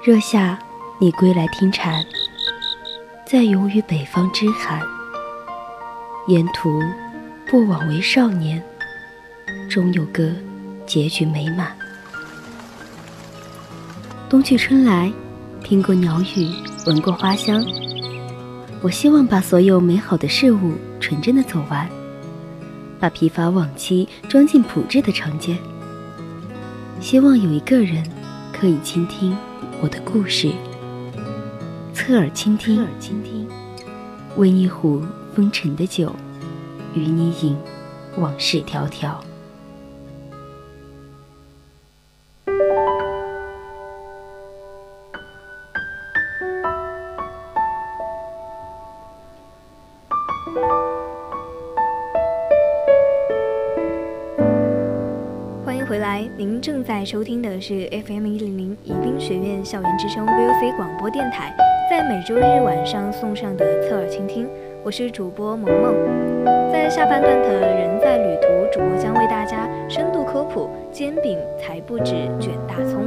若夏，你归来听蝉，在游于北方之寒。沿途不枉为少年，终有个结局美满。冬去春来，听过鸟语，闻过花香。我希望把所有美好的事物纯真的走完，把疲乏往期装进朴质的长街。希望有一个人可以倾听我的故事，侧耳倾听，侧耳倾听。温一壶风尘的酒，与你饮往事迢迢。回来您正在收听的是 FM 一零零宜宾学院校园之声 VOC 广播电台，在每周日晚上送上的侧耳倾听，我是主播萌萌。在下半段的人在旅途，主播将为大家深度科普煎饼才不止卷大葱。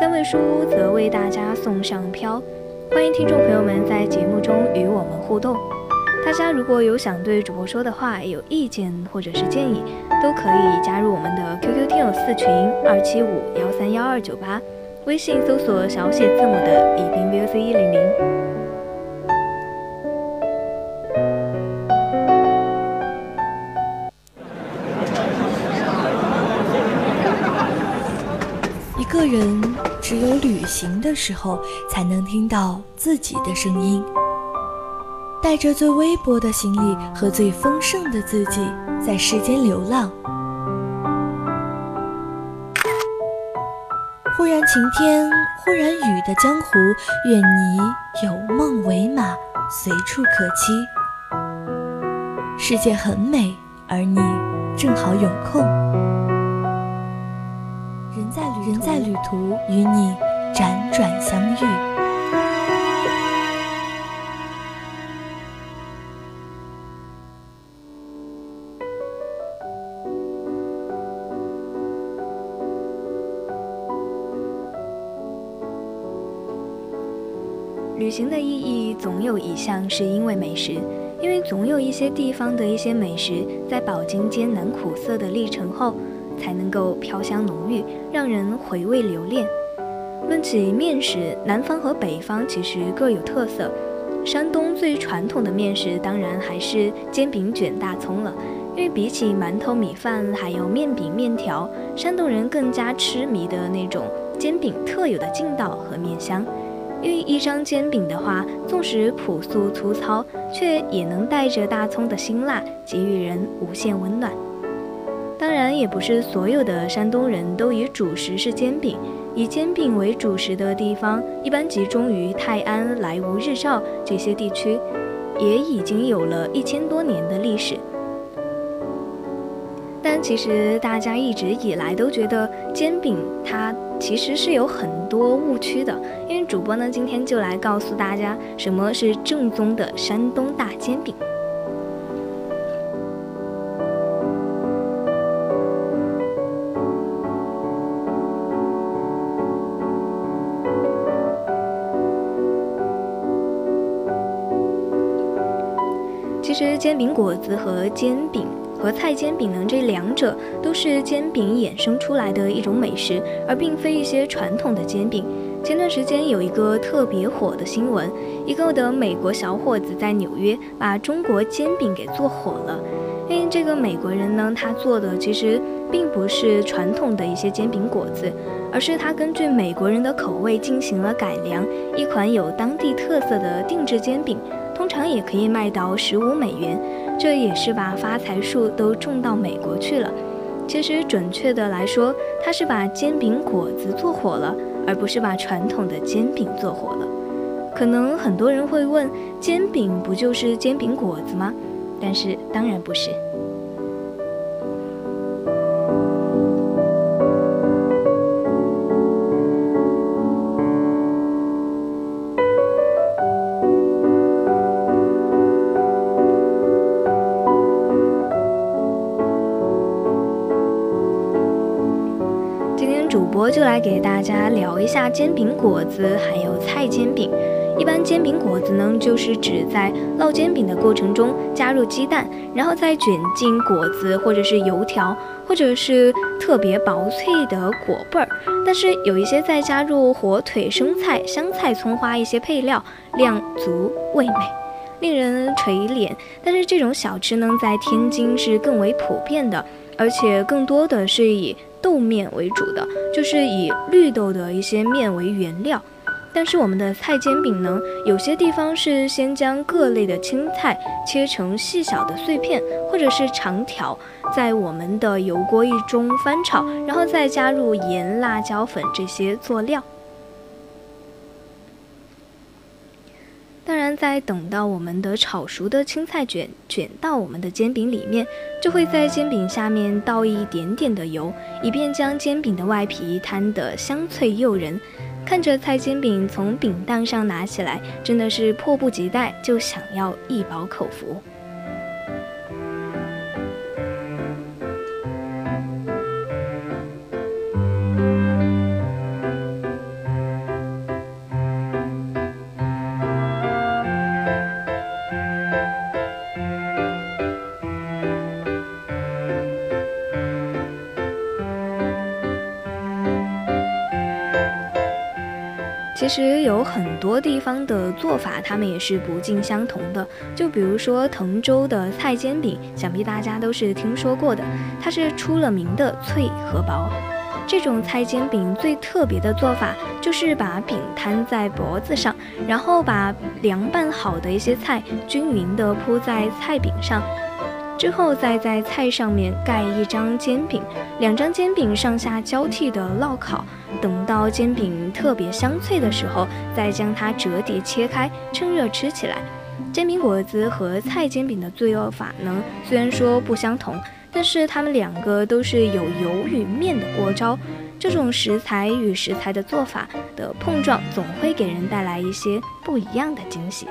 三位书屋则为大家送上飘，欢迎听众朋友们在节目中与我们互动。大家如果有想对主播说的话，有意见或者是建议，都可以加入我们的 QQ 听友四群二七五幺三幺二九八，微信搜索小写字母的宜宾 V C 一零零。一个人只有旅行的时候，才能听到自己的声音。带着最微薄的行李和最丰盛的自己，在世间流浪。忽然晴天，忽然雨的江湖，愿你有梦为马，随处可栖。世界很美，而你正好有空。人在旅人在旅途，与你辗转相遇。行的意义总有一项是因为美食，因为总有一些地方的一些美食，在饱经艰难苦涩的历程后，才能够飘香浓郁，让人回味留恋。论起面食，南方和北方其实各有特色。山东最传统的面食当然还是煎饼卷大葱了，因为比起馒头、米饭，还有面饼、面条，山东人更加痴迷的那种煎饼特有的劲道和面香。因为一张煎饼的话，纵使朴素粗糙，却也能带着大葱的辛辣，给予人无限温暖。当然，也不是所有的山东人都以主食是煎饼，以煎饼为主食的地方，一般集中于泰安、莱芜、日照这些地区，也已经有了一千多年的历史。但其实大家一直以来都觉得煎饼它其实是有很多误区的，因为主播呢今天就来告诉大家什么是正宗的山东大煎饼。其实煎饼果子和煎饼。和菜煎饼呢，这两者都是煎饼衍生出来的一种美食，而并非一些传统的煎饼。前段时间有一个特别火的新闻，一个的美国小伙子在纽约把中国煎饼给做火了。因为这个美国人呢，他做的其实并不是传统的一些煎饼果子，而是他根据美国人的口味进行了改良，一款有当地特色的定制煎饼，通常也可以卖到十五美元。这也是把发财树都种到美国去了。其实准确的来说，他是把煎饼果子做火了，而不是把传统的煎饼做火了。可能很多人会问，煎饼不就是煎饼果子吗？但是当然不是。播就来给大家聊一下煎饼果子，还有菜煎饼。一般煎饼果子呢，就是指在烙煎饼的过程中加入鸡蛋，然后再卷进果子或者是油条，或者是特别薄脆的果味儿。但是有一些再加入火腿、生菜、香菜、葱花一些配料，量足味美，令人垂涎。但是这种小吃呢，在天津是更为普遍的，而且更多的是以豆面为主的，就是以绿豆的一些面为原料。但是我们的菜煎饼呢，有些地方是先将各类的青菜切成细小的碎片，或者是长条，在我们的油锅一中翻炒，然后再加入盐、辣椒粉这些佐料。当然，在等到我们的炒熟的青菜卷卷到我们的煎饼里面，就会在煎饼下面倒一点点的油，以便将煎饼的外皮摊得香脆诱人。看着菜煎饼从饼档上拿起来，真的是迫不及待，就想要一饱口福。其实有很多地方的做法，他们也是不尽相同的。就比如说滕州的菜煎饼，想必大家都是听说过的，它是出了名的脆和薄。这种菜煎饼最特别的做法，就是把饼摊在脖子上，然后把凉拌好的一些菜均匀地铺在菜饼上。之后再在菜上面盖一张煎饼，两张煎饼上下交替的烙烤，等到煎饼特别香脆的时候，再将它折叠切开，趁热吃起来。煎饼果子和菜煎饼的做法呢，虽然说不相同，但是它们两个都是有油与面的过招。这种食材与食材的做法的碰撞，总会给人带来一些不一样的惊喜。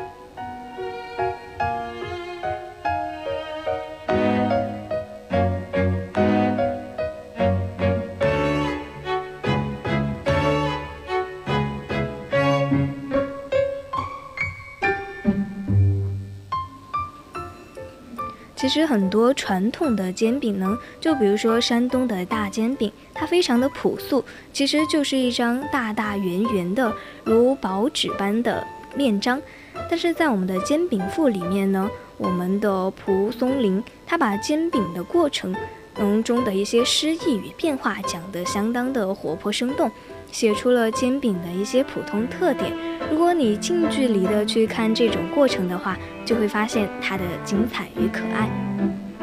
其实很多传统的煎饼呢，就比如说山东的大煎饼，它非常的朴素，其实就是一张大大圆圆的如薄纸般的面章。但是在我们的煎饼赋里面呢，我们的蒲松龄他把煎饼的过程当中的一些诗意与变化讲得相当的活泼生动。写出了煎饼的一些普通特点。如果你近距离的去看这种过程的话，就会发现它的精彩与可爱。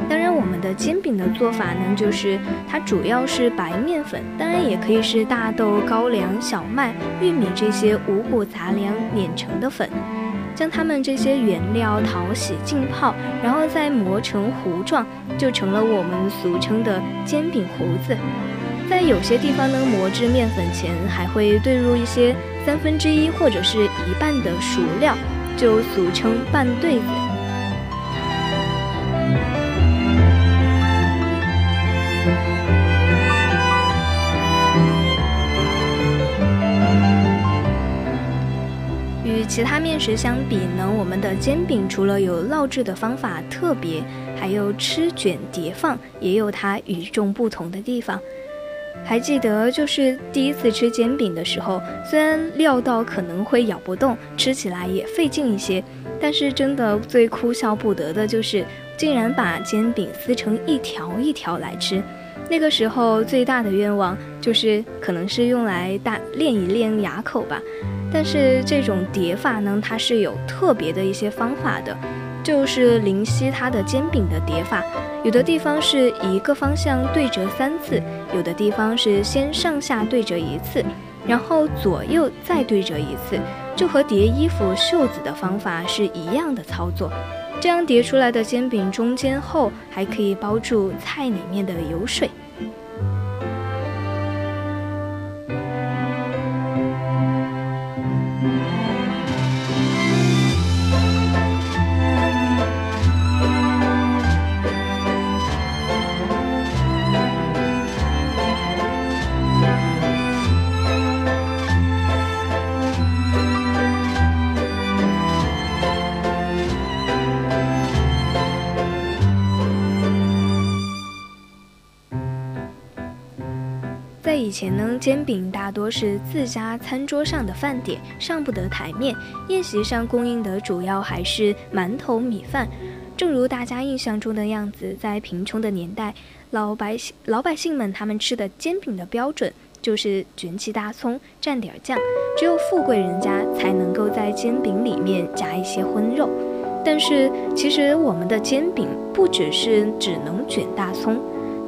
当然，我们的煎饼的做法呢，就是它主要是白面粉，当然也可以是大豆、高粱、小麦、玉米这些五谷杂粮碾成的粉，将它们这些原料淘洗浸泡，然后再磨成糊状，就成了我们俗称的煎饼糊子。在有些地方呢，磨制面粉前还会兑入一些三分之一或者是一半的熟料，就俗称拌对子。与其他面食相比呢，我们的煎饼除了有烙制的方法特别，还有吃卷叠放也有它与众不同的地方。还记得，就是第一次吃煎饼的时候，虽然料到可能会咬不动，吃起来也费劲一些，但是真的最哭笑不得的就是，竟然把煎饼撕成一条一条来吃。那个时候最大的愿望就是，可能是用来大练一练牙口吧。但是这种叠法呢，它是有特别的一些方法的。就是灵犀它的煎饼的叠法，有的地方是一个方向对折三次，有的地方是先上下对折一次，然后左右再对折一次，就和叠衣服袖子的方法是一样的操作。这样叠出来的煎饼中间厚，还可以包住菜里面的油水。煎饼大多是自家餐桌上的饭点，上不得台面。宴席上供应的主要还是馒头、米饭。正如大家印象中的样子，在贫穷的年代，老百姓老百姓们他们吃的煎饼的标准就是卷起大葱，蘸点酱。只有富贵人家才能够在煎饼里面加一些荤肉。但是其实我们的煎饼不只是只能卷大葱。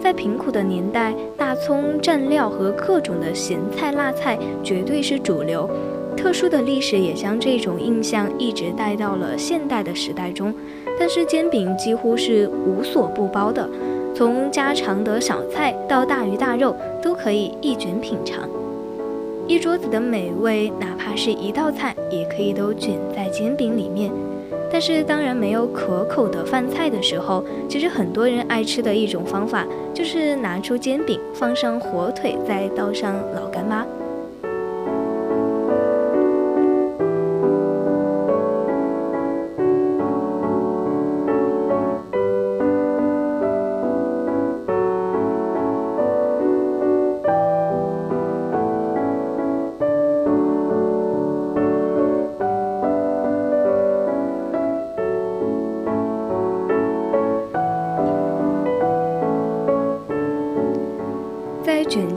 在贫苦的年代，大葱蘸料和各种的咸菜、辣菜绝对是主流。特殊的历史也将这种印象一直带到了现代的时代中。但是煎饼几乎是无所不包的，从家常的小菜到大鱼大肉都可以一卷品尝。一桌子的美味，哪怕是一道菜，也可以都卷在煎饼里面。但是当然没有可口的饭菜的时候，其实很多人爱吃的一种方法就是拿出煎饼，放上火腿，再倒上老干妈。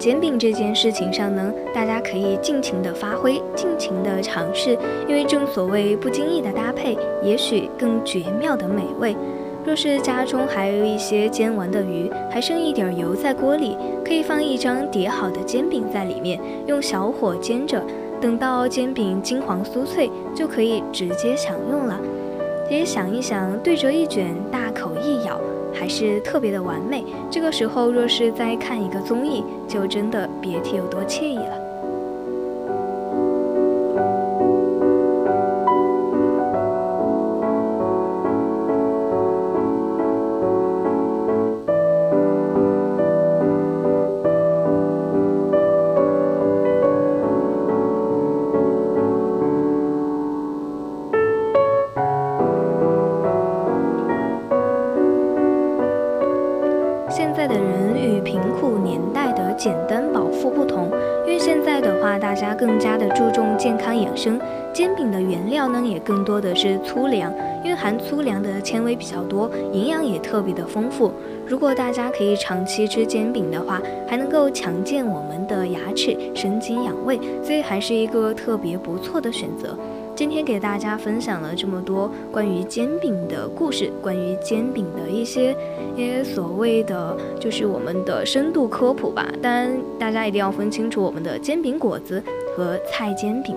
煎饼这件事情上呢，大家可以尽情的发挥，尽情的尝试，因为正所谓不经意的搭配，也许更绝妙的美味。若是家中还有一些煎完的鱼，还剩一点油在锅里，可以放一张叠好的煎饼在里面，用小火煎着，等到煎饼金黄酥脆，就可以直接享用了。也想一想，对折一卷，大口一咬。还是特别的完美。这个时候，若是再看一个综艺，就真的别提有多惬意了。简单饱腹不同，因为现在的话，大家更加的注重健康养生。煎饼的原料呢，也更多的是粗粮，因为含粗粮的纤维比较多，营养也特别的丰富。如果大家可以长期吃煎饼的话，还能够强健我们的牙齿，生津养胃，所以还是一个特别不错的选择。今天给大家分享了这么多关于煎饼的故事，关于煎饼的一些些所谓的就是我们的深度科普吧。但，大家一定要分清楚我们的煎饼果子和菜煎饼。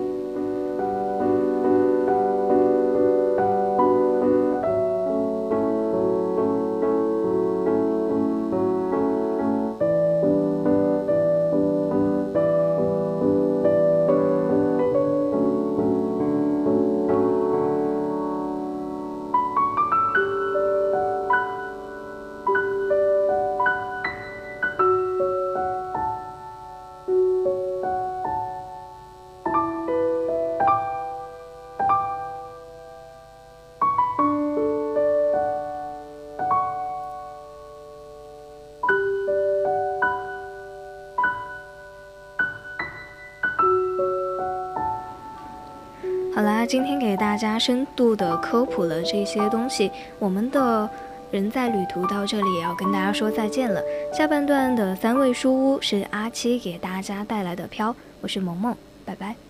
今天给大家深度的科普了这些东西。我们的人在旅途到这里也要跟大家说再见了。下半段的三味书屋是阿七给大家带来的飘，我是萌萌，拜拜。